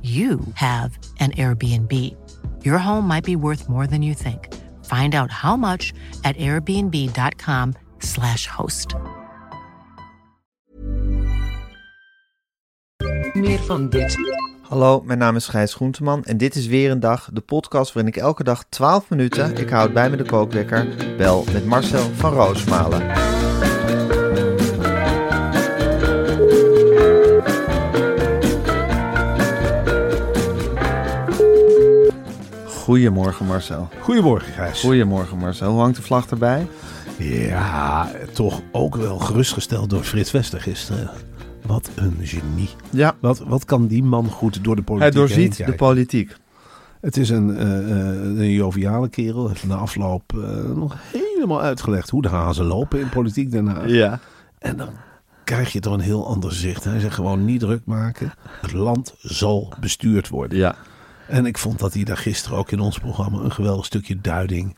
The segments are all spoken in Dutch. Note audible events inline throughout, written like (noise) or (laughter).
you have an Airbnb. Your home might be worth more than you think. Find out how much at airbnb.com/slash host. Meer van dit. Hallo, mijn naam is Gijs Groenteman en dit is weer een dag, de podcast waarin ik elke dag 12 minuten, ik houd bij me de kookwekker, bel met Marcel van Roosmalen. Goedemorgen Marcel. Goedemorgen, Gijs. Goedemorgen Marcel. Hoe hangt de vlag erbij? Ja, toch ook wel gerustgesteld door Frits Wester gisteren. Wat een genie. Ja, Wat, wat kan die man goed door de politiek hij doorziet heen de politiek. Het is een, eh, een joviale kerel. Heeft na afloop eh, nog helemaal uitgelegd hoe de hazen lopen in politiek Haag. Ja. En dan krijg je toch een heel ander zicht. Hij zegt gewoon niet druk maken. Het land zal bestuurd worden. Ja. En ik vond dat hij daar gisteren ook in ons programma een geweldig stukje duiding.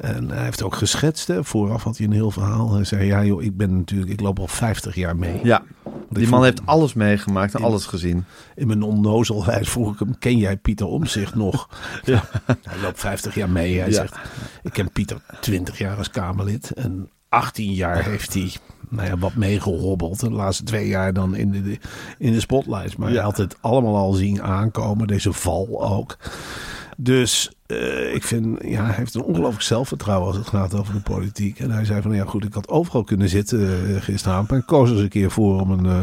En hij heeft ook geschetst. Hè. Vooraf had hij een heel verhaal. Hij zei: Ja, joh, ik ben natuurlijk, ik loop al 50 jaar mee. Ja. Die man heeft alles meegemaakt en In- alles gezien. In mijn onnozelheid (laughs) vroeg ik hem: Ken jij Pieter Omzicht nog? Ja. (laughs) Hij loopt 50 jaar mee. Hij Ja. zegt: Ik ken Pieter 20 jaar als Kamerlid. En 18 jaar heeft hij nou ja, wat meegehobbeld. De laatste twee jaar dan in de, in de spotlights. Maar hij had het allemaal al zien aankomen. Deze val ook. Dus eh, ik vind, ja, hij heeft een ongelooflijk zelfvertrouwen als het gaat over de politiek. En hij zei van, ja goed, ik had overal kunnen zitten eh, gisteravond. Maar ik koos eens een keer voor om, een, eh,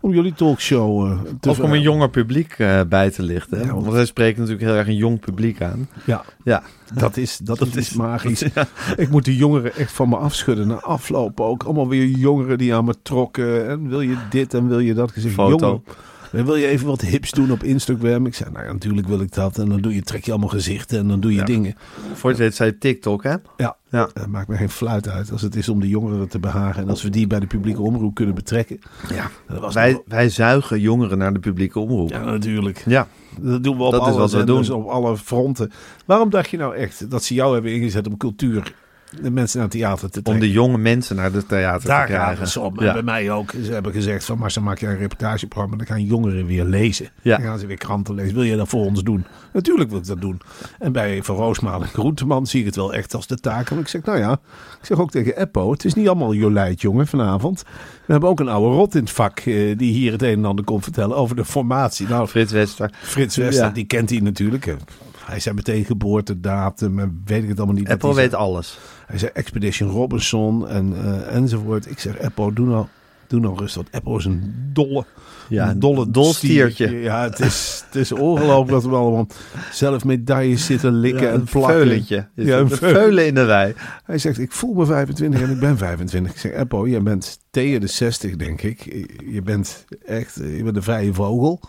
om jullie talkshow te Ook om een jonger publiek bij te lichten. Ja, want- Want hij spreekt natuurlijk heel erg een jong publiek aan. Ja, Ja. dat is, dat is, magisch. (laughs) Ja. Ik moet de jongeren echt van me afschudden. Na afloop ook. Allemaal weer jongeren die aan me trokken. En wil je dit en wil je dat? Ik zeg, Foto. jongen, en wil je even wat hips doen op Instagram? Ik zei, nou ja, natuurlijk wil ik dat. En dan doe je, trek je allemaal gezichten en dan doe je Ja. dingen. Voor het zei TikTok, hè? Ja, Ja. het maakt me geen fluit uit als het is om de jongeren te behagen. En als we die bij de publieke omroep kunnen betrekken. Ja. Dat was Wij, nog- wij zuigen jongeren naar de publieke omroep. ja, natuurlijk. Ja. Dat doen we op Dat is alle wat we zenders, doen. op alle fronten. Waarom dacht je nou echt dat ze jou hebben ingezet om cultuur, de mensen naar het theater te Om de jonge mensen naar de theater Daar te krijgen. het zo om. En bij mij ook. Ze hebben gezegd van, maar ze maak je een reportageprogramma. Dan gaan jongeren weer lezen. Ja. Dan gaan ze weer kranten lezen. Wil je dat voor ons doen? Natuurlijk wil ik dat doen. En bij Van Roosmalen en Groenteman zie ik het wel echt als de taak. En ik zeg, nou ja, ik zeg ook tegen Eppo. Het is niet allemaal Jolijt, jongen, vanavond. We hebben ook een oude rot in het vak. eh, die hier het een en ander komt vertellen over de formatie. Nou, Frits Wester. Frits Wester, Ja. die kent hij natuurlijk. Hij zei meteen geboortedatum en weet ik het allemaal niet. Dat Apple zei- weet alles. hij zei Expedition Robinson en, eh, enzovoort. Ik zeg, Eppo, doe nou, doe nou rustig. Want Eppo is een dolle, Ja, een dolle dol stiertje. Ja, het is, het is ongelooflijk dat we allemaal zelf medailles zitten likken en een plakken. veulentje. Is Ja, een een veulen. in de rij. Hij zegt, ik voel me 25 en ik ben 25. Ik zeg, Eppo, jij bent tegen de 60, denk ik. Je bent echt, je bent een vrije vogel.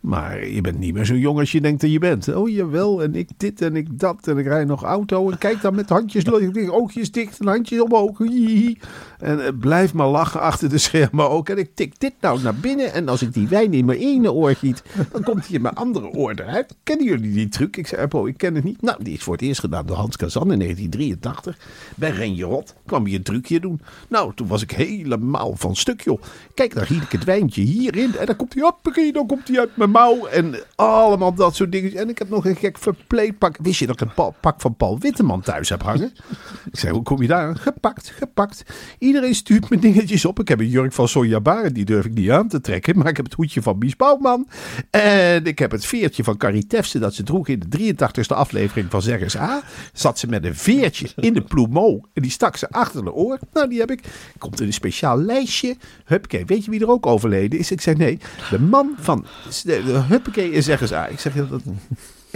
Maar je bent niet meer zo jong als je denkt dat je bent. Oh jawel, en ik dit en ik dat. En ik rijd nog auto. En kijk dan met handjes, oogjes dicht en handjes omhoog. En eh, blijf maar lachen achter de schermen (laughs) ook. En ik tik dit nou naar binnen. En als ik die wijn in mijn ene oor giet, dan komt hij in mijn andere oor eruit. Kennen jullie die truc? Ik zei, Eppo, ik ken het niet. Nou, die is voor het eerst gedaan door Hans Kazan in 1983. Bij Renje Rot kwam hij een trucje doen. Nou, toen was ik helemaal van stuk, joh. Kijk, daar giet ik het wijntje hierin. En dan komt hij, hoppakee, dan komt hij uit mijn mouw en allemaal dat soort dingen. En ik heb nog een gek verpleegpak. Wist je dat ik een pa- pak van Paul Witteman thuis heb hangen? Ik zei, hoe kom je daar aan? Gepakt, gepakt. Iedereen stuurt me dingetjes op. Ik heb een jurk van Sonja Baren, die durf ik niet aan te trekken. Maar ik heb het hoedje van Mies Bouwman. En ik heb het veertje van Carrie Tefse dat ze droeg in de 83ste aflevering van Zeg eens A. Zat ze met een veertje in de plumeau en die stak ze achter de oor. Nou, die heb ik. Komt in een speciaal lijstje. Huppakee, weet je wie er ook overleden is? Ik zei nee, de man van Huppakee is Zeg eens A. Ik zeg dat...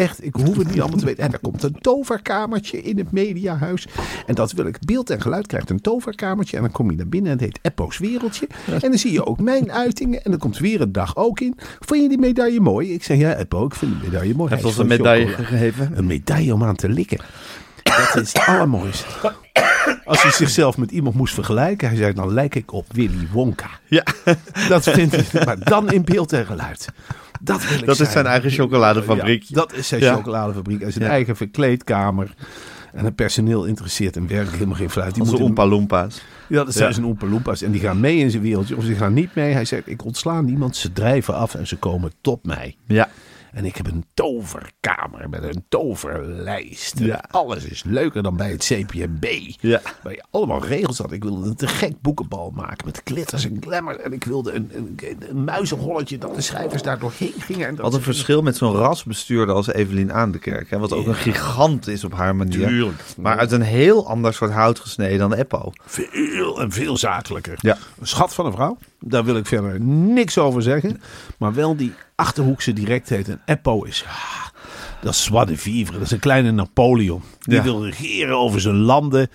Echt, ik hoef het niet allemaal te weten. En er komt een toverkamertje in het mediahuis. En dat wil ik. Beeld en geluid krijgt een toverkamertje. En dan kom je naar binnen en het heet Eppo's Wereldje. En dan zie je ook mijn uitingen. En dan komt weer een dag ook in. Vond je die medaille mooi? Ik zeg ja, Eppo, ik vind de medaille mooi. Heeft is ons een medaille chocola. gegeven. Een medaille om aan te likken. Dat is het allermooiste. Als hij zichzelf met iemand moest vergelijken, hij zei dan lijk ik op Willy Wonka. Ja, Dat vind ik, maar dan in beeld en geluid. Dat wil ik Dat is zijn. eigen chocoladefabriek. Ja, dat is zijn chocoladefabriek. En zijn eigen verkleedkamer. En het personeel interesseert hem werkelijk helemaal geen fluit. Die moeten- Oompa Loompas. Ja, dat zijn Ja. zijn Oompa Loompas. En die gaan mee in zijn wereldje. Of ze gaan niet mee. Hij zegt, ik ontsla niemand. Ze drijven af en ze komen tot mij. Ja. En ik heb een toverkamer met een toverlijst. Ja. Alles is leuker dan bij het CPMB. Ja. Waar je allemaal regels had. Ik wilde een te gek boekenbal maken met glitters en glamour. En ik wilde een, een, een muizenholletje dat de schrijvers daar doorheen gingen. En dat Wat een verschil met zo'n rasbestuurder als Evelien Aandekerk. Hè, wat ook een gigant is op haar manier. Tuurlijk. Maar uit een heel ander soort hout gesneden dan Eppo. Veel en veel zakelijker. Ja. Een schat van een vrouw. Daar wil ik verder niks over zeggen. Maar wel die achterhoekse directheid. En Eppo is... ah, dat is Soi de Vivre. Dat is een kleine Napoleon. Die Ja. wil regeren over zijn landen.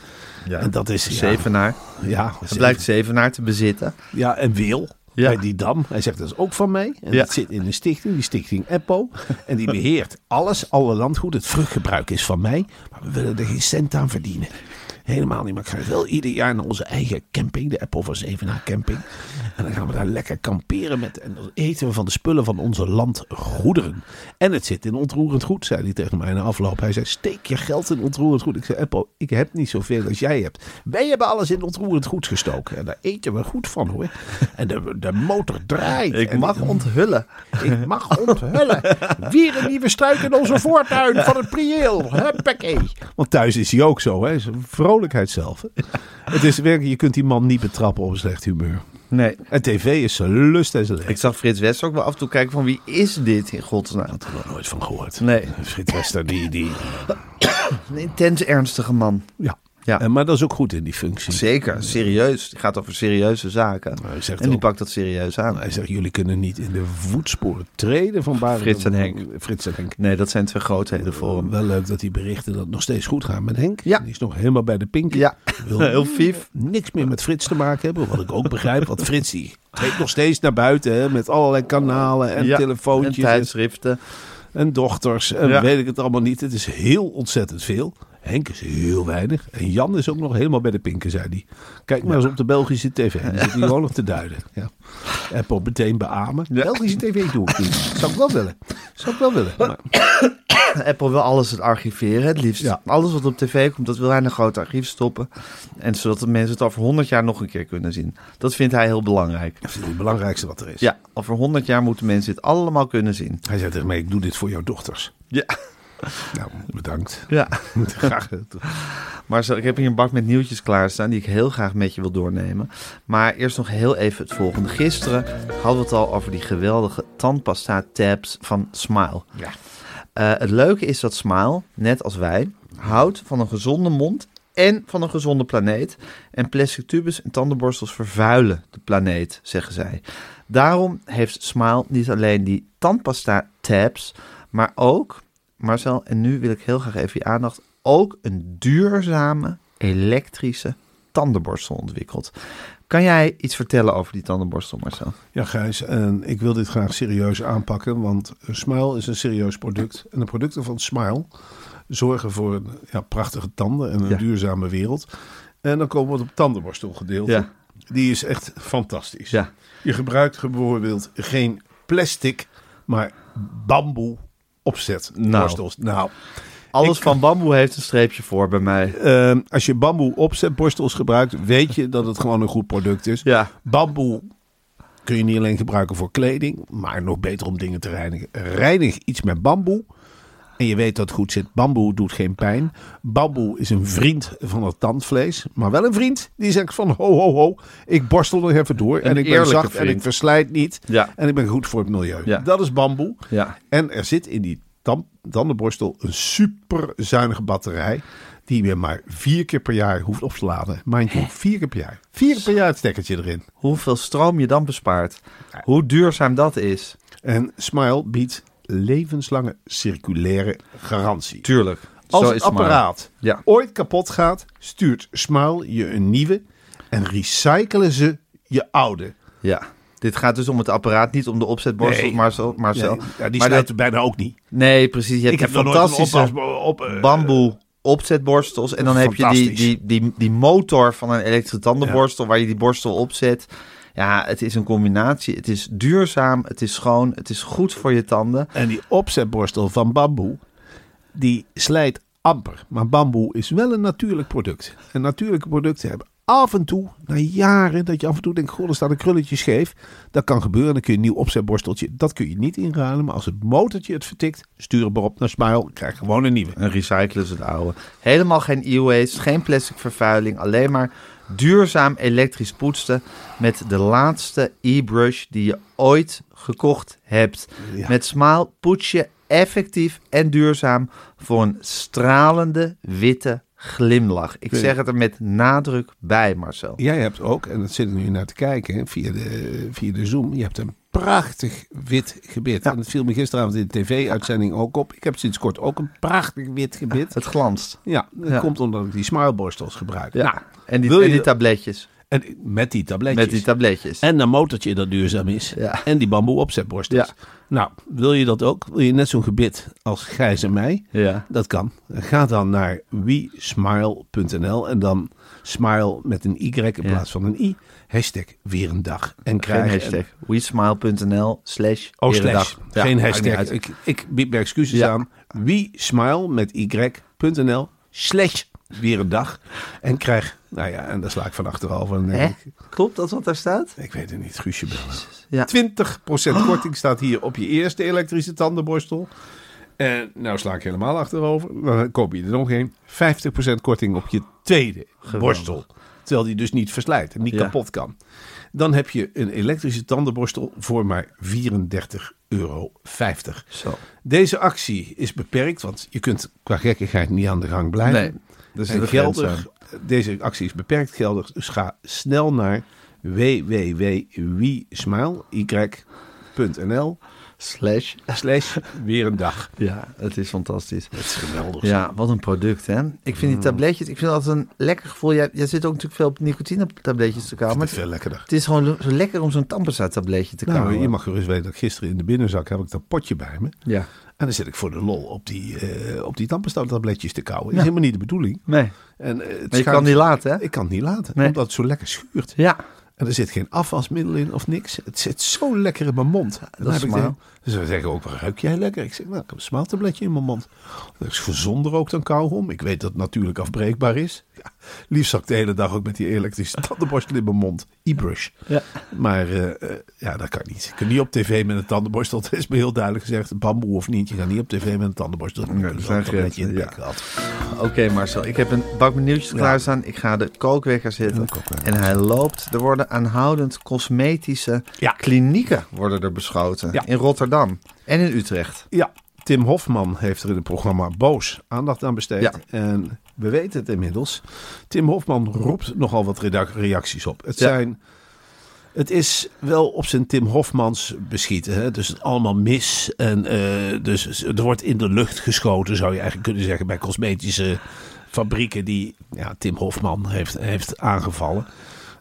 Ja. En dat is... ja, Zevenaar. Ja, Hij blijkt Zevenaar te bezitten. Ja, en wil. Ja. Bij die dam. Hij zegt dat is ook van mij. En Ja. dat zit in een stichting, die stichting Eppo. En die beheert alles, alle landgoed. Het vruchtgebruik is van mij. Maar we willen er geen cent aan verdienen. Helemaal niet. Maar ik ga wel ieder jaar naar onze eigen camping. De Eppo van Zevenaar camping. En dan gaan we daar lekker kamperen met. En dan eten we van de spullen van onze landgoederen. En het zit in ontroerend goed, zei hij tegen mij na afloop. Hij zei: steek je geld in ontroerend goed. Ik zei: Eppo, ik heb niet zoveel als jij hebt. Wij hebben alles in ontroerend goed gestoken. En daar eten we goed van hoor. En de, de motor draait. Ik En mag onthullen. ik mag onthullen. Weer een nieuwe struik in onze voortuin van het prieel. Huppakee. Want thuis is hij ook zo. Hè. Een vrolijkheid zelf. (laughs) Het is werkelijk, je kunt die man niet betrappen op een slecht humeur. Nee. En tv is zijn lust en zijn leven. Ik zag Frits West ook wel af en toe kijken van wie is dit in godsnaam. Ik heb er nog nooit van gehoord. Nee. Frits Wester, die... die (coughs) Een intens ernstige man. ja. Ja. En, maar dat is ook goed in die functie. Zeker, serieus. Het gaat over serieuze zaken. Hij zegt En die ook- pakt dat serieus aan. Hij zegt, jullie kunnen niet in de voetsporen treden van Barend. Frits en Henk. Frits en Henk. Nee, dat zijn twee grootheden voor hem. Wel leuk dat hij berichten dat nog steeds goed gaat met Henk. Ja. Die is nog helemaal bij de pink. Ja, Wil (laughs) heel vief. niks meer met Frits te maken hebben. Wat ik ook begrijp. Want Frits die treedt nog steeds naar buiten. Hè, met allerlei kanalen en Ja, telefoontjes. En En, tijdschriften. en dochters. En Ja. weet ik het allemaal niet. Het is heel ontzettend veel. Henk is heel weinig. En Jan is ook nog helemaal bij de pinken, zei hij. Kijk maar eens op de Belgische tv. Die zit hier (laughs) gewoon nog te duiden. Ja. Apple meteen beamen. Belgische tv doe ik niet. Zou ik wel willen. Zou ik wel willen. Maar, (coughs) Apple wil alles het archiveren, het liefst. Ja. Alles wat op tv komt, dat wil hij in een groot archief stoppen. En zodat de mensen het over 100 jaar nog een keer kunnen zien. Dat vindt hij heel belangrijk. dat is het belangrijkste wat er is. Ja, over 100 jaar moeten mensen dit allemaal kunnen zien. Hij zei tegen mij, ik doe dit voor jouw dochters. Ja. Nou, bedankt. Ja. (laughs) Graag. Marcel, ik heb hier een bak met nieuwtjes klaarstaan die ik heel graag met je wil doornemen. Maar eerst nog heel even het volgende. Gisteren hadden we het al over die geweldige tandpasta tabs van Smile. Ja. Eh, het leuke is dat Smile, net als wij, houdt van een gezonde mond en van een gezonde planeet. En plastic tubes en tandenborstels vervuilen de planeet, zeggen zij. Daarom heeft Smile niet alleen die tandpasta tabs, maar ook, Marcel, en nu wil ik heel graag even je aandacht, ook een duurzame elektrische tandenborstel ontwikkeld. Kan jij iets vertellen over die tandenborstel, Marcel? Ja, Gijs, en ik wil dit graag serieus aanpakken, want Smile is een serieus product. En de producten van Smile zorgen voor een, ja, prachtige tanden en een Ja. duurzame wereld. En dan komen we op het tandenborstelgedeelte. Ja. Die is echt fantastisch. Ja. Je gebruikt bijvoorbeeld geen plastic, maar bamboe opzetborstels. Nou, Alles van bamboe heeft een streepje voor bij mij. ehm, als je bamboe opzetborstels gebruikt, weet je dat het gewoon een goed product is. Ja, Bamboe kun je niet alleen gebruiken voor kleding, maar nog beter om dingen te reinigen. Reinig iets met bamboe. En je weet dat het goed zit. Bamboe doet geen pijn. Bamboe is een vriend van het tandvlees. Maar wel een vriend die zegt van ho ho ho. Ik borstel nog even door. en ik ben zacht en ik verslijt niet. Ja. En ik ben goed voor het milieu. Ja. Dat is bamboe. Ja. En er zit in die tandenborstel een super zuinige batterij. Die je maar vier keer per jaar hoeft op te laden. Mind you, vier keer per jaar. Vier keer per jaar het stekkertje erin. Hoeveel stroom je dan bespaart. Hoe duurzaam dat is. En Smile biedt levenslange circulaire garantie. Tuurlijk. Als het maar. apparaat Ja. ooit kapot gaat, stuurt Smile je een nieuwe en recyclen ze je oude. Ja. Dit gaat dus om het apparaat, niet om de opzetborstel, Nee. maar zo. Maar zo. Ja, ja, die maar dat, bijna ook niet. nee, precies. Je hebt Ik heb die nog nooit een fantastische op, eh, bamboe opzetborstels. En dan heb je die, die, die, die motor van een elektrische tandenborstel waar je die borstel op zet. Ja, het is een combinatie. Het is duurzaam, het is schoon, het is goed voor je tanden. En die opzetborstel van bamboe, die slijt amper. Maar bamboe is wel een natuurlijk product. En natuurlijke producten hebben af en toe, na jaren, dat je af en toe denkt, goh, er staat een krulletje scheef. Dat kan gebeuren, dan kun je een nieuw opzetborsteltje, dat kun je niet inruilen. Maar als het motortje het vertikt, stuur hem maar op naar Smile, krijg gewoon een nieuwe. En recyclen ze het oude. Helemaal geen e-waste, geen plastic vervuiling. Alleen maar duurzaam elektrisch poetsen met de laatste e-brush die je ooit gekocht hebt. Ja. Met Smile poets je effectief en duurzaam voor een stralende witte glimlach. Ik zeg het er met nadruk bij, Marcel. Jij hebt ook, en dat zit er nu naar te kijken via de, via de Zoom, je hebt een prachtig wit gebit. Ja. En dat viel me gisteravond in de tv-uitzending ook op. Ik heb sinds kort ook een prachtig wit gebit. (laughs) Het glanst. Ja, dat Ja. komt omdat ik die smileborstels gebruik. Ja. Nou, en die, je en die tabletjes. En met die tabletjes. Met die tabletjes. en een motortje dat duurzaam is. Ja. En die bamboe opzetborstels. Ja. Nou, wil je dat ook? Wil je net zo'n gebit als Gijs en mij? Ja. Dat kan. Ga dan naar wesmile.nl en dan smile met een y in plaats van een i. Hashtag weer een dag. En Geen krijg hashtag. WeSmile.nl slash Oh, weer een slash. dag. Geen hashtag. Ik, ik bied mijn excuses aan. WeSmile met y.nl slash weer een dag. En krijg, nou ja, en daar sla ik van achterover. En denk ik, Klopt dat wat daar staat? ik weet het niet, Guusje bellen. Ja. 20% korting staat hier op je eerste elektrische tandenborstel. En nou sla ik helemaal achterover. Dan koop je er nog een. 50% korting op je tweede Geweldig. borstel. Terwijl die dus niet verslijt en niet Ja. kapot kan. Dan heb je een elektrische tandenborstel voor maar 34,50 euro. Zo. Deze actie is beperkt, want je kunt qua gekkigheid niet aan de gang blijven. Nee. Dus En de geldig, deze actie is beperkt geldig, dus ga snel naar www.wiesmile.nl Slash. slash weer een dag. (laughs) Ja, het is fantastisch. Het is geweldig. Ja, wat een product, hè? Ik vind die tabletjes, ik vind dat een lekker gevoel. Jij, jij zit ook natuurlijk veel op nicotine-tabletjes te kauwen. Het is veel lekkerder. het is gewoon zo lekker om zo'n tandpasta-tabletje te Nou, kauwen. je mag gerust weten dat gisteren in de binnenzak heb ik dat potje bij me. Ja. En dan zit ik voor de lol op die, eh op die tandpasta-tabletjes te kauwen. Dat Ja. is helemaal niet de bedoeling. Nee, En, eh, het kan die laten, hè? Ik kan het niet laten, Nee. omdat het zo lekker schuurt. Ja. En er zit geen afwasmiddel in of niks. Het zit zo lekker in mijn mond. Is heb ik Dus ze zeggen ook, waar ruik jij lekker? Ik zeg, nou, ik heb een smaaltabletje in mijn mond. Dat is gezonder ook dan kauwgom. Ik weet dat het natuurlijk afbreekbaar is. Ja, liefst zat ik de hele dag ook met die elektrische tandenborstel in mijn mond. E-brush. Ja. Maar eh, eh, ja, dat kan niet. Je kunt niet op tv met een tandenborstel. Het is me heel duidelijk gezegd. Bamboe of niet. Je gaat niet op tv met een tandenborstel. Nee, zijn tabletje in de grenzen, gehad. Oké Marcel, ik heb een bak met nieuwtjes Ja. klaarstaan. Ik ga de kookwekker zitten. De kookwekker. En hij loopt. Er worden aanhoudend cosmetische Ja. klinieken worden er beschoten. Ja. In Rotterdam en in Utrecht. Ja, Tim Hofman heeft er in het programma Boos aandacht aan besteed. Ja. En we weten het inmiddels. Tim Hofman roept nogal wat reacties op. Het, Ja. zijn, het is wel op zijn Tim Hofmans beschieten. Hè? Dus allemaal mis. En eh, dus er wordt in de lucht geschoten, zou je eigenlijk kunnen zeggen, bij cosmetische fabrieken die ja, Tim Hofman heeft, heeft aangevallen.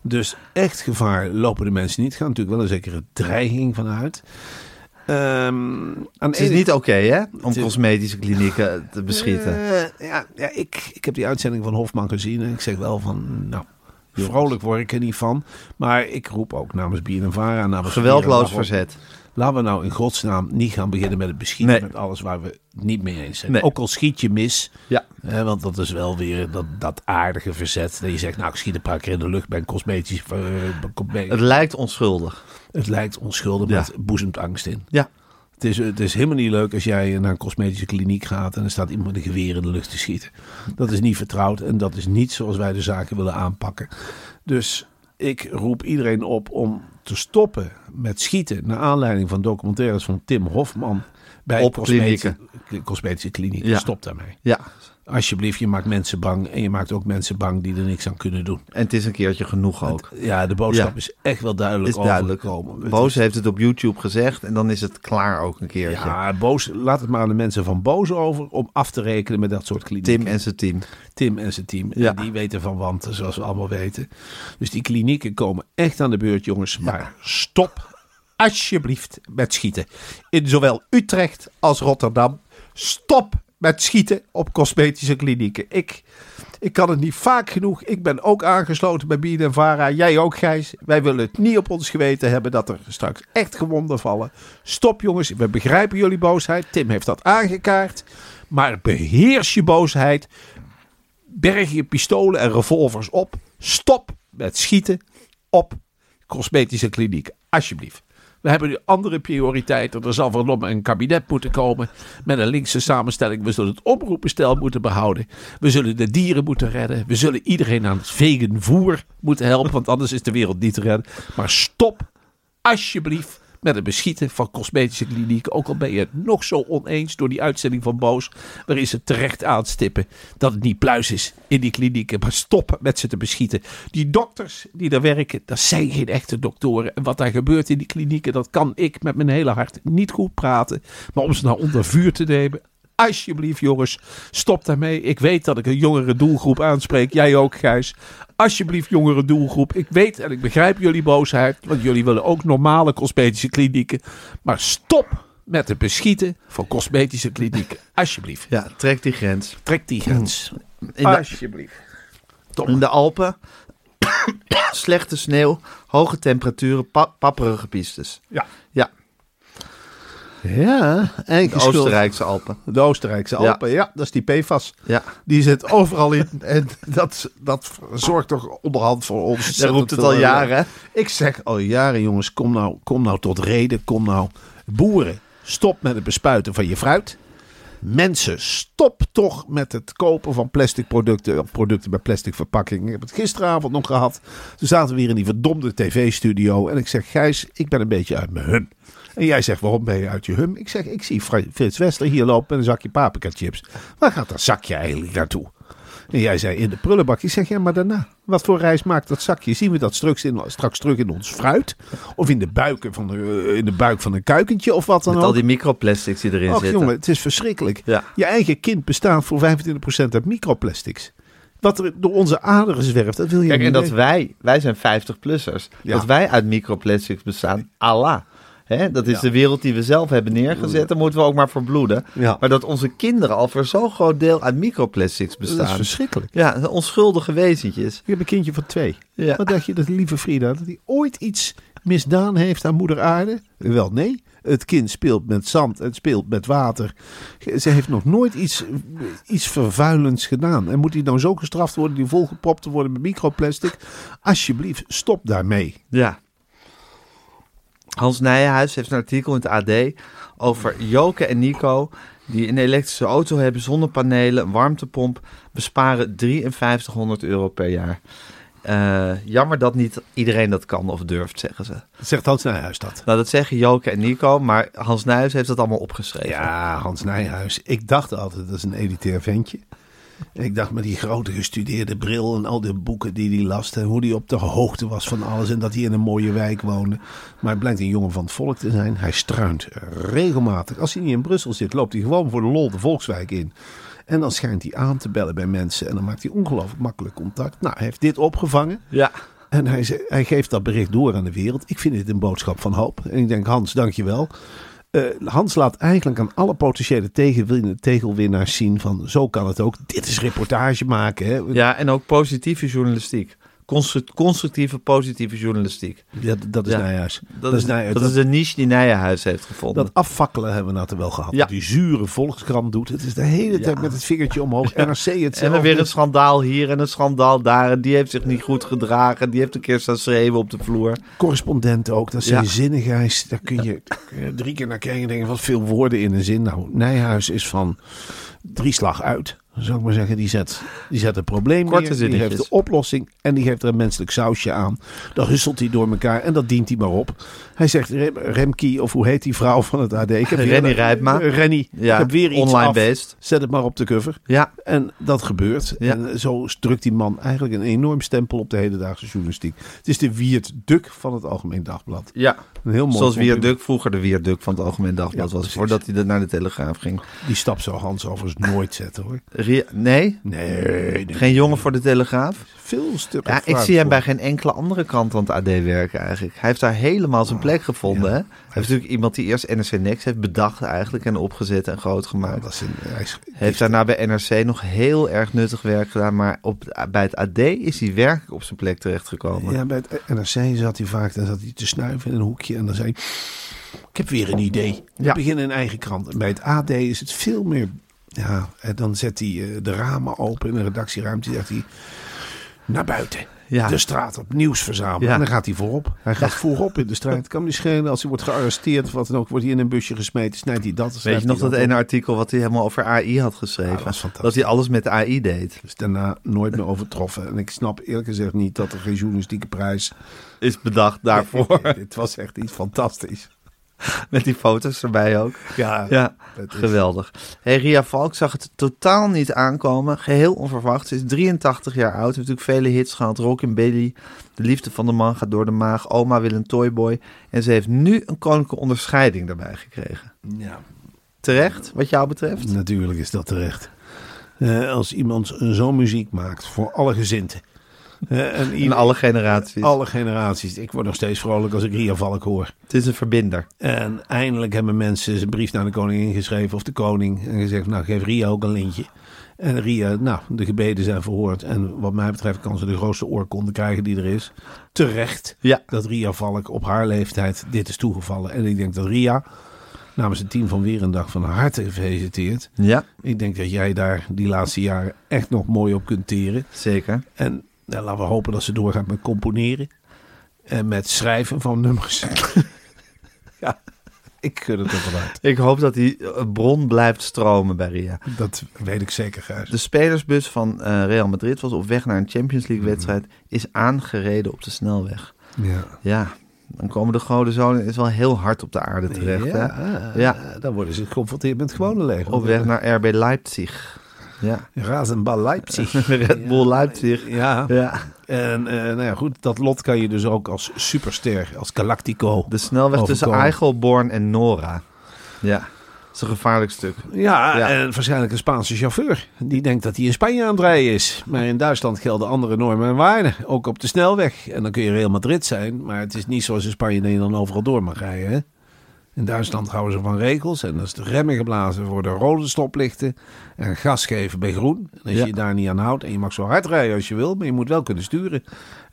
Dus echt gevaar lopen de mensen niet. Gaat natuurlijk wel een zekere dreiging vanuit. Ehm, Het is ene- niet oké hè, om is- cosmetische klinieken te beschieten. eh, ja, ja ik, ik heb die uitzending van Hofman gezien en ik zeg wel van, nou, vrolijk word ik er niet van. Maar ik roep ook namens Bien en Vara, namens Geweldloos verzet. Laten we nou in godsnaam niet gaan beginnen met het beschieten Nee. met alles waar we het niet mee eens zijn. Nee. Ook al schiet je mis, Ja. hè, want dat is wel weer dat, dat aardige verzet. Dat je zegt, nou ik schiet een paar keer in de lucht bij een cosmetisch... cosme- Het lijkt onschuldig. het lijkt onschuldig, maar Ja. het boezemt angst in. Ja. Het is, het is helemaal niet leuk als jij naar een cosmetische kliniek gaat en er staat iemand met een geweer in de lucht te schieten. Dat is niet vertrouwd en dat is niet zoals wij de zaken willen aanpakken. Dus ik roep iedereen op om te stoppen met schieten. Naar aanleiding van documentaires van Tim Hofman bij Op cosmetische, cosmetische klinieken. Ja. Stop daarmee. Ja. Alsjeblieft, je maakt mensen bang en je maakt ook mensen bang die er niks aan kunnen doen. En het is een keertje genoeg ook. Ja, de boodschap Ja. is echt wel duidelijk Is duidelijk. Boos heeft het op YouTube gezegd en dan is het klaar ook een keertje. Ja, boos, laat het maar aan de mensen van Boos over om af te rekenen met dat soort klinieken. Tim en zijn team. Tim en zijn team. Ja. En die weten van wanten, zoals we allemaal weten. Dus die klinieken komen echt aan de beurt, jongens. Maar stop alsjeblieft met schieten. In zowel Utrecht als Rotterdam. Stop met schieten op cosmetische klinieken. Ik, ik kan het niet vaak genoeg. Ik ben ook aangesloten bij Bien en Vara. Jij ook, Gijs. Wij willen het niet op ons geweten hebben dat er straks echt gewonden vallen. Stop, jongens. We begrijpen jullie boosheid. Tim heeft dat aangekaart. Maar beheers je boosheid. Berg je pistolen en revolvers op. Stop met schieten op cosmetische klinieken. Alsjeblieft. We hebben nu andere prioriteiten. Er zal van een kabinet moeten komen met een linkse samenstelling. We zullen het omroepenstel moeten behouden. We zullen de dieren moeten redden. We zullen iedereen aan het vegan voer moeten helpen, want anders is de wereld niet te redden. Maar stop alsjeblieft met het beschieten van cosmetische klinieken. Ook al ben je het nog zo oneens door die uitzending van Boos. Waarin ze terecht aanstippen dat het niet pluis is in die klinieken. Maar stop met ze te beschieten. Die dokters die daar werken, dat zijn geen echte doktoren. En wat daar gebeurt in die klinieken, dat kan ik met mijn hele hart niet goed praten. Maar om ze nou onder vuur te nemen. Alsjeblieft, jongens, stop daarmee. Ik weet dat ik een jongere doelgroep aanspreek. Jij ook, Gijs. Alsjeblieft, jongere doelgroep. Ik weet en ik begrijp jullie boosheid. Want jullie willen ook normale cosmetische klinieken. Maar stop met het beschieten van cosmetische klinieken. Alsjeblieft. Ja, trek die grens. Trek die grens. In Alsjeblieft. in de Alpen, (coughs) slechte sneeuw, hoge temperaturen, pa- papperige pistes. Ja. Ja, Ja, de eigen schuld. Oostenrijkse Alpen. De Oostenrijkse. Alpen. Ja. dat is die PFAS. Ja, Die zit overal in. (laughs) En dat, dat zorgt toch onderhand voor ons. daar roept het al jaren. Ik zeg al jaren, jongens, kom nou, kom nou tot reden. Kom nou, boeren, stop met het bespuiten van je fruit. Mensen, stop toch met het kopen van plastic producten. Of producten met plastic verpakking. Ik heb het gisteravond nog gehad. Toen zaten we weer in die verdomde tv-studio. En ik zeg, Gijs, ik ben een beetje uit mijn hum. En jij zegt, waarom ben je uit je hum? Ik zeg, ik zie Fri- Frits Wester hier lopen met een zakje paprika chips. Waar gaat dat zakje eigenlijk naartoe? En jij zei in de prullenbak. Ik zeg, ja, maar daarna. Wat voor reis maakt dat zakje? Zien we dat straks, in, straks terug in ons fruit? Of in de, buiken van de, eh, in de buik van een kuikentje of wat dan Met ook? al die microplastics die erin Och zitten. jongen, het is verschrikkelijk. Ja. Je eigen kind bestaat voor 25% uit microplastics. Wat er door onze aderen zwerft, dat wil je Kijk, niet en dat weten. wij, wij zijn 50-plussers, Ja. dat wij uit microplastics bestaan, Allah. Hè, dat is Ja. de wereld die we zelf hebben neergezet, daar moeten we ook maar voor bloeden. Ja. Maar dat onze kinderen al voor zo'n groot deel uit microplastics Dat is bestaan. verschrikkelijk. Ja, onschuldige wezentjes. Ik heb een kindje van twee. Ja. Wat dacht je dat lieve Frida, dat hij ooit iets misdaan heeft aan moeder aarde? Wel, nee. Het kind speelt met zand, het speelt met water. Ze heeft nog nooit iets, iets vervuilends gedaan. En moet hij nou zo gestraft worden, die volgepropt te worden met microplastic? Alsjeblieft, stop daarmee. Ja. Hans Nijenhuis heeft een artikel in het AD over Joke en Nico... die een elektrische auto hebben, zonnepanelen, een warmtepomp... besparen 5300 euro per jaar. Eh, jammer dat niet iedereen dat kan of durft, zeggen ze. Zegt Hans Nijhuis dat. Nou, dat zeggen Joke en Nico, maar Hans Nijhuis heeft dat allemaal opgeschreven. Ja, Hans Nijhuis. Ik dacht altijd, dat is een elitair ventje. En ik dacht met die grote gestudeerde bril en al die boeken die hij las. En hoe hij op de hoogte was van alles. En dat hij in een mooie wijk woonde. Maar hij blijkt een jongen van het volk te zijn. Hij struint regelmatig. Als hij niet in Brussel zit, loopt hij gewoon voor de lol de Volkswijk in. En dan schijnt hij aan te bellen bij mensen. En dan maakt hij ongelooflijk makkelijk contact. Nou, hij heeft dit opgevangen. Ja. En hij, hij geeft dat bericht door aan de wereld. Ik vind dit een boodschap van hoop. En ik denk, Hans, dankjewel. Eh Hans laat eigenlijk aan alle potentiële tegelwinnaars zien van zo kan het ook. Dit is reportage maken. Hè. ja, en ook positieve journalistiek. Constru- constructieve, positieve journalistiek. Ja, dat is Ja. Nijhuis. Dat, is, Nijhuis. dat is de niche die Nijenhuis heeft gevonden. Dat afvakkelen hebben we nou wel gehad. Ja. Die zure volkskrant doet. Het is de hele tijd met het vingertje omhoog. NRC hetzelfde. en dan weer een schandaal hier en een schandaal daar. En die heeft zich niet goed gedragen. Die heeft een keer staan schreeuwen op de vloer. correspondent ook. Dat zijn zinnigheid. Daar kun je, daar kun je drie keer naar kijken en denken, wat veel woorden in een zin. Nou, Nijhuis is van drie slag uit. Zou ik maar zeggen, die zet, die zet het probleem neer, die heeft de oplossing en die geeft er een menselijk sausje aan. Dan husselt hij door elkaar en dat dient hij maar op. Hij zegt, Rem, of hoe heet die vrouw van het AD? Ik heb Rennie Rijpma. Eh, Rennie, Ja, ik heb weer iets online af. based. Zet het maar op de cover. Ja, En dat gebeurt. Ja. En zo drukt die man eigenlijk een enorm stempel op de hedendaagse journalistiek. Het is de Wiert Duk van het Algemeen Dagblad. ja. Een heel mooi zoals compliment. Wierduk vroeger de Wierduk van het Algemeen Dagblad Ja, was. Voordat hij naar de Telegraaf ging. Die stap zou Hans overigens nooit zetten hoor. Ria- nee? Nee, nee. Geen jongen voor de Telegraaf? Veel stukken. Ja, ik zie hem bij geen enkele andere kant van het AD werken eigenlijk. Hij heeft daar helemaal zijn plek gevonden. ja. Hè? Hij heeft natuurlijk iemand die eerst NRC Next heeft bedacht eigenlijk en opgezet en groot Ja, gemaakt. dat is een, hij is, Heeft daarna bij NRC nog heel erg nuttig werk gedaan. Maar op, bij het AD is hij werkelijk op zijn plek terechtgekomen. ja, bij het NRC zat hij vaak dan zat hij te snuiven in een hoekje en dan zei hij, ik heb weer een idee. We Ja. beginnen een eigen krant. En bij het AD is het veel meer, ja, en dan zet hij eh, de ramen open in de redactieruimte. Zegt hij, naar buiten. Ja. De straat op, nieuws verzamelen. Ja. En dan gaat hij voorop. Hij gaat voorop in de strijd. Het kan me niet schelen. Als hij wordt gearresteerd of wat dan ook, wordt hij in een busje gesmeten. Snijdt hij dat. Weet je nog dat ene artikel wat hij helemaal over AI had Ja, geschreven? dat was fantastisch. dat hij alles met AI deed. is daarna nooit meer overtroffen. En ik snap eerlijk gezegd niet dat er geen journalistieke prijs... Is bedacht daarvoor. Dit was echt iets fantastisch. (laughs) met die foto's erbij ook. Ja, Ja, is- geweldig. Hey, Ria Valk zag het totaal niet aankomen. Geheel onverwacht. Ze is 83 jaar oud. Heeft natuurlijk vele hits gehad. Rock and Billy. De liefde van de man gaat door de maag. Oma wil een toyboy. En ze heeft nu een koninklijke onderscheiding daarbij gekregen. Ja, Terecht, wat jou betreft? natuurlijk is dat terecht. Eh, als iemand zo'n muziek maakt voor alle gezinten. En In alle generaties. alle generaties. Ik word nog steeds vrolijk als ik Ria Valk hoor. Het is een verbinder. En eindelijk hebben mensen zijn brief naar de koningin geschreven of de koning. En gezegd, nou geef Ria ook een lintje. En Ria, nou, de gebeden zijn verhoord. En wat mij betreft kan ze de grootste oorkonde krijgen die er is. Terecht Ja. dat Ria Valk op haar leeftijd dit is toegevallen. En ik denk dat Ria, namens het team van Weerendag van harte gefeliciteerd. Ja, Ik denk dat jij daar die laatste jaren echt nog mooi op kunt teren. zeker. En nou, laten we hopen dat ze doorgaat met componeren. En met schrijven van nummers. (laughs) ja, ik gun het er wel uit. Ik hoop dat die eh, bron blijft stromen bij Ria. Dat weet ik zeker, Gijs. De spelersbus van eh, Real Madrid was op weg naar een Champions League wedstrijd. Is aangereden op de snelweg. Ja. Ja, dan komen de goden zonen is wel heel hard op de aarde terecht. Hè? Ja, Ja. dan worden ze geconfronteerd met het gewone leger. Op weg naar RB Leipzig. Ja, Razenbal Leipzig. (laughs) Red Bull Leipzig. Ja, Ja, en eh, nou ja, goed, dat lot kan je dus ook als superster, als Galactico. de snelweg tussen. Eichelborn en Nora. Ja, dat is een gevaarlijk stuk. Ja, Ja. en waarschijnlijk een Spaanse chauffeur. Die denkt dat hij in Spanje aan het rijden is. Maar in Duitsland gelden andere normen en waarden. Ook op de snelweg. En dan kun je Real Madrid zijn. Maar het is niet zoals in Spanje dat je dan overal door mag rijden. Hè? In Duitsland houden ze van regels. En als de remmen geblazen worden, rode stoplichten. En gas geven bij groen. En als Ja. je je daar niet aan houdt. En je mag zo hard rijden als je wil. Maar je moet wel kunnen sturen.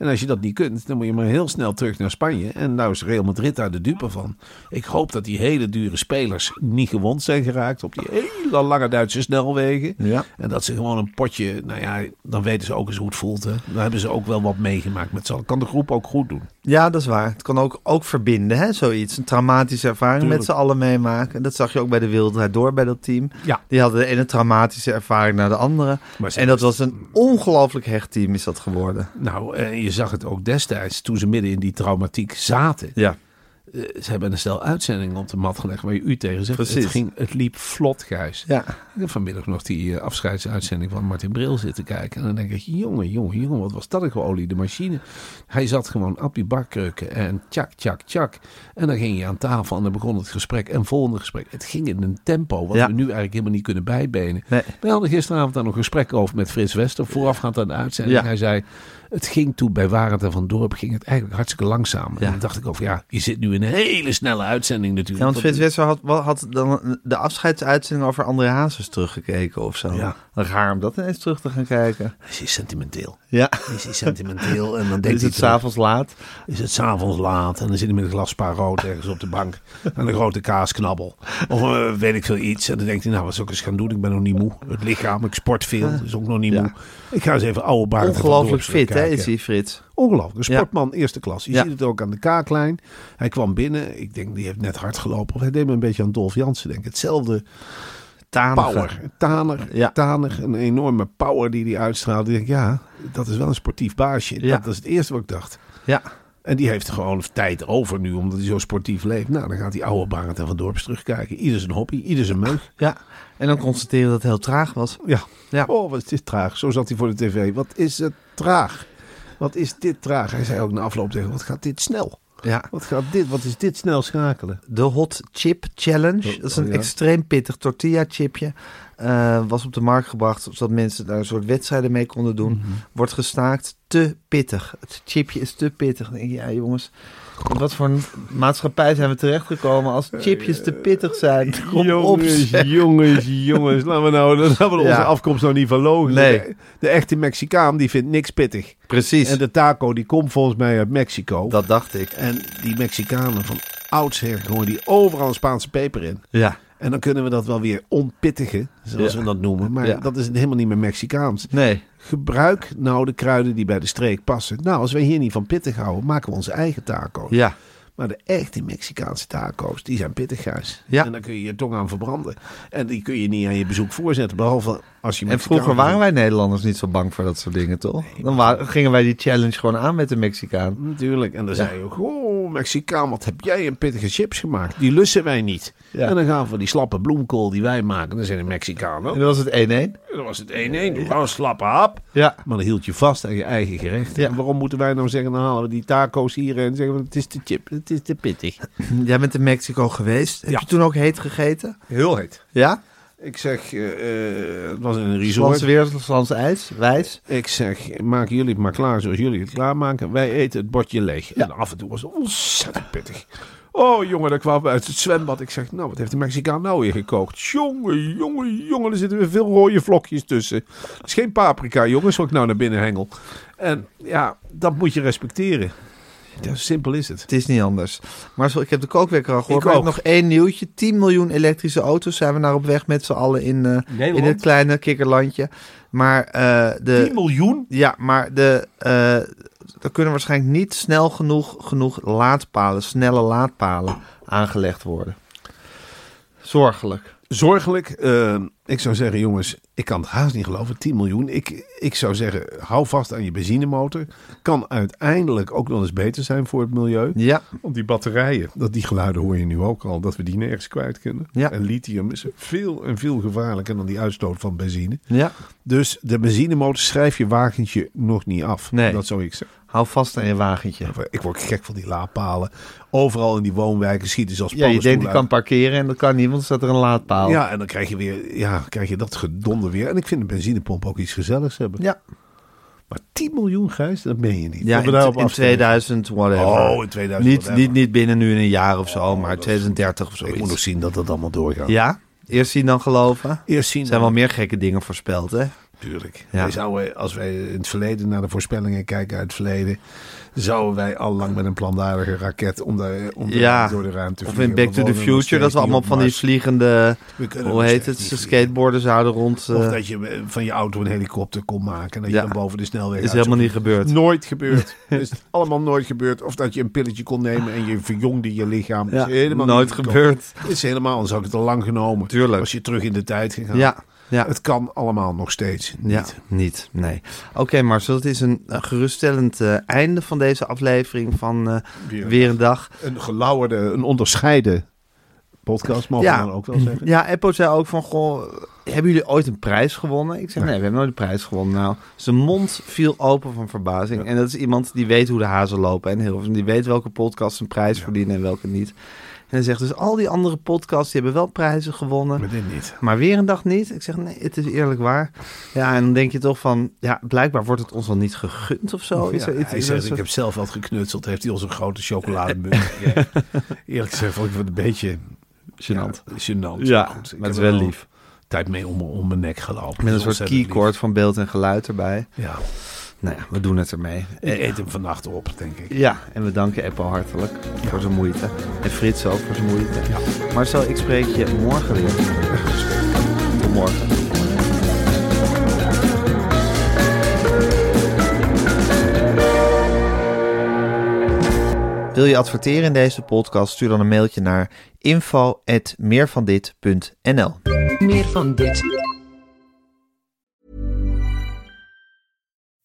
En als je dat niet kunt, dan moet je maar heel snel terug naar Spanje. En nou is Real Madrid daar de dupe van. Ik hoop dat die hele dure spelers niet gewond zijn geraakt op die hele lange Duitse snelwegen. Ja. En dat ze gewoon een potje, nou ja, dan weten ze ook eens hoe het voelt. Hè. Dan hebben ze ook wel wat meegemaakt met z'n allen. Kan de groep ook goed doen. Ja, dat is waar. Het kan ook, ook verbinden, hè, zoiets. Een traumatische ervaring Tuurlijk. met z'n allen meemaken. Dat zag je ook bij de Wereldrijd Door bij dat team. Ja. Die hadden de ene traumatische ervaring naar de andere. En dat was een ongelooflijk hecht team is dat geworden. Nou, en je zag het ook destijds toen ze midden in die traumatiek zaten. Ja, Eh, ze hebben een stel uitzendingen op de mat gelegd waar je u tegen zegt. Precies. Het, ging, het liep vlot, Gijs. ja. Ik heb vanmiddag nog die eh, afscheidsuitzending van Martin Bril zitten kijken. En dan denk ik, jongen, jongen, jongen, wat was dat een geoliede machine. Hij zat gewoon op die barkreuken en tjak, tjak, tjak. En dan ging je aan tafel en dan begon het gesprek en volgende gesprek. Het ging in een tempo wat Ja. we nu eigenlijk helemaal niet kunnen bijbenen. Nee. We hadden gisteravond dan een gesprek over met Frits Wester, voorafgaand aan de uitzending. Ja. Hij zei, het ging toen bij Warend en Van Dorp ging het eigenlijk hartstikke langzaam. Ja. En dan dacht ik over, ja, je zit nu in een hele snelle uitzending natuurlijk. Ja, want Frits Wester had, had dan de afscheidsuitzending over André Hazes teruggekeken of zo. Ja. Raar om dat ineens terug te gaan kijken. is hij sentimenteel. Ja, Is hij sentimenteel en dan (laughs) denkt is het s'avonds laat. is het s'avonds laat en dan zit hij met een glas rood ergens op de bank (laughs) en een grote kaasknabbel. Of eh, weet ik veel iets. En dan denkt hij, nou wat zal ik eens gaan doen? Ik ben nog niet moe. Het lichaam, ik sport veel, is ook nog niet moe. Ik ga eens even oude Van Ongelooflijk fit, hè, kijken. is hij, Frits? Ongelooflijk. Een Ja. sportman eerste klas. Je Ja. ziet het ook aan de kaaklijn. Hij kwam binnen. Ik denk, die heeft net hard gelopen. Of hij deed me een beetje aan Dolf Jansen, denk ik. Hetzelfde power. Taner, Ja. taner. Een enorme power die hij uitstraalt. Ik denk, ja, dat is wel een sportief baasje. Ja. Dat is het eerste wat ik dacht. Ja, En die heeft gewoon tijd over nu, omdat hij zo sportief leeft. Nou, dan gaat die oude Barend en Van Dorps terugkijken. Ieder zijn hobby, ieder zijn meug. ja. En dan constateren dat het heel traag was. Ja. Ja. Oh, wat is dit traag. Zo zat hij voor de tv. Wat is het traag. Wat is dit traag? Hij zei ook na afloop tegen, wat gaat dit snel? Ja. Wat gaat dit, wat is dit snel schakelen? De Hot Chip Challenge. Dat is een oh ja. extreem pittig tortilla chipje. Eh, was op de markt gebracht zodat mensen daar een soort wedstrijden mee konden doen. Mhm. Wordt gestaakt. Te pittig. Het chipje is te pittig. Dan denk je, ja jongens, in wat voor een maatschappij zijn we terechtgekomen als chipjes te pittig zijn? (laughs) Kom Jongens, jongens, jongens. Laten we nou (laughs) laten we onze Ja. afkomst nou niet verlogen. Nee. De, de echte Mexicaan die vindt niks pittig. Precies, En de taco die komt volgens mij uit Mexico. dat dacht ik. En die Mexicanen van oudsher gooien die overal een Spaanse peper in. Ja, En dan kunnen we dat wel weer onpittigen, zoals Ja. we dat noemen. Maar Ja. dat is helemaal niet meer Mexicaans. nee. Gebruik nou de kruiden die bij de streek passen. Nou, als wij hier niet van pittig houden, maken we onze eigen taco. Ja, Maar de echte Mexicaanse taco's, die zijn pittig, Gijs. Ja. En dan kun je je tong aan verbranden. En die kun je niet aan je bezoek voorzetten. Behalve als je en Mexicaan vroeger waren wij Nederlanders niet zo bang voor dat soort dingen, toch? Dan gingen wij die challenge gewoon aan met de Mexicaan. Natuurlijk. En dan zei je ook, oh Mexicaan, wat heb jij een pittige chips gemaakt? Die lussen wij niet. Ja. En dan gaan we die slappe bloemkool die wij maken. Dan zijn de Mexicanen. En dan was het 1-1. Dan was het 1-1. Doe nou een slappe hap. Ja. Maar dan hield je vast aan je eigen gerecht. Ja. En waarom moeten wij nou zeggen, dan halen we die taco's hier en zeggen we, het is te chip, het is te pittig. Jij bent in Mexico geweest. Heb je toen ook heet gegeten? Heel heet. Ja? Ik zeg, eh, het was in een resort. Slans weer, Slans ijs, wijs. Ik zeg, maken jullie het maar klaar zoals jullie het klaarmaken. Wij eten het bordje leeg. En af en toe was het ontzettend pittig. Oh jongen, dat kwam uit het zwembad. Ik zeg, nou wat heeft de Mexicaan nou weer gekookt? Jongen, jongen, jongen, er zitten weer veel rode vlokjes tussen. Het is geen paprika, jongens, wat ik nou naar binnen hengel. En ja, dat moet je respecteren. Ja, simpel is het. Het is niet anders. Maar ik heb de kookwekker al gehoord. Ik Maar ook. nog één nieuwtje. 10 miljoen elektrische auto's zijn we naar op weg met z'n allen in, eh, in het kleine kikkerlandje. Maar eh, 10 de... miljoen? Ja, maar de... eh er kunnen waarschijnlijk niet snel genoeg, genoeg laadpalen, snelle laadpalen aangelegd worden. Zorgelijk. Zorgelijk. eh, ik zou zeggen, jongens, ik kan het haast niet geloven. 10 miljoen. Ik, ik zou zeggen, hou vast aan je benzinemotor. Kan uiteindelijk ook nog eens beter zijn voor het milieu. Ja, Want die batterijen, dat die geluiden hoor je nu ook al, dat we die nergens kwijt kunnen. Ja. En lithium is veel en veel gevaarlijker dan die uitstoot van benzine. ja. Dus de benzinemotor schrijf je wagentje nog niet af. Nee. Dat zou ik zeggen. Hou vast aan je wagentje. Ik word gek van die laadpalen. Overal in die woonwijken schieten ze als Ja, je denkt ik kan parkeren en dat kan niet, want er staat er een laadpaal. Ja, en dan krijg je weer, ja, krijg je dat gedonder weer. En ik vind een benzinepomp ook iets gezelligs hebben. Ja, Maar 10 miljoen, Gijs, dat meen je niet. ja in, in afstemmen. 2000, whatever. Oh, in 2000 Niet, whatever. niet, niet binnen nu in een jaar of zo, maar dat- 2030 of zo. Ik moet nog zien dat dat allemaal doorgaat. Ja, eerst zien dan geloven. Eerst zien Er zijn wel meer gekke dingen voorspeld, hè? Natuurlijk. Ja. Wij zouden, als wij in het verleden naar de voorspellingen kijken uit het verleden, zouden wij al lang met een plantaardige raket om de, om de- Ja, door de ruimte Of vliegen. in Back to the Future, dat we allemaal van die vliegende, hoe heet het, skateboarden zouden rond... Of eh, dat je van je auto een helikopter kon maken. En dat Ja. je dan boven de snelweg is helemaal niet gebeurd. Nooit gebeurd. (laughs) is allemaal nooit gebeurd. Of dat je een pilletje kon nemen en je verjongde je lichaam. Is helemaal nooit gebeurd. Is helemaal, dan zou ik het al lang genomen. Tuurlijk. Was je terug in de tijd gegaan. Ja, ja. Het kan allemaal nog steeds niet. Ja, niet. Nee. Oké, Marcel, het is een, een geruststellend eh, einde van deze aflevering van eh, Weer een Weer een Dag. Een gelauwerde, een onderscheiden podcast, mogen we Ja. dan ook wel zeggen. Ja, Eppo zei ook van, goh, hebben jullie ooit een prijs gewonnen? Ik zeg, nee, we hebben nooit een prijs gewonnen. Nou, zijn mond viel open van verbazing. Ja. En dat is iemand die weet hoe de hazen lopen. En heel, die weet welke podcasts een prijs verdienen en welke niet. Hij zegt dus, al die andere podcasts, die hebben wel prijzen gewonnen. Maar dit niet. Maar weer een dag niet. Ik zeg, nee, het is eerlijk waar. Ja, en dan denk je toch van, ja, blijkbaar wordt het ons al niet gegund of zo. Is Ja, er iets- hij is zegt, ik heb zelf wat geknutseld. Heeft hij ons een grote chocolademunt gegeven. (laughs) Eerlijk gezegd vond ik het een beetje Gênant. Ja, gênant. Ja, goed, maar het is wel lief. Tijd mee om, om mijn nek gelopen. Met een soort lief. keycord van beeld en geluid erbij. Ja, Nou ja, we doen het ermee. ik eet hem vannacht op, denk ik. Ja, en we danken Apple hartelijk voor zijn moeite. En Frits ook voor zijn moeite. Marcel, ik spreek je morgen weer. Tot morgen. Wil je adverteren in deze podcast? Stuur dan een mailtje naar info.meervandit.nl Meer van dit.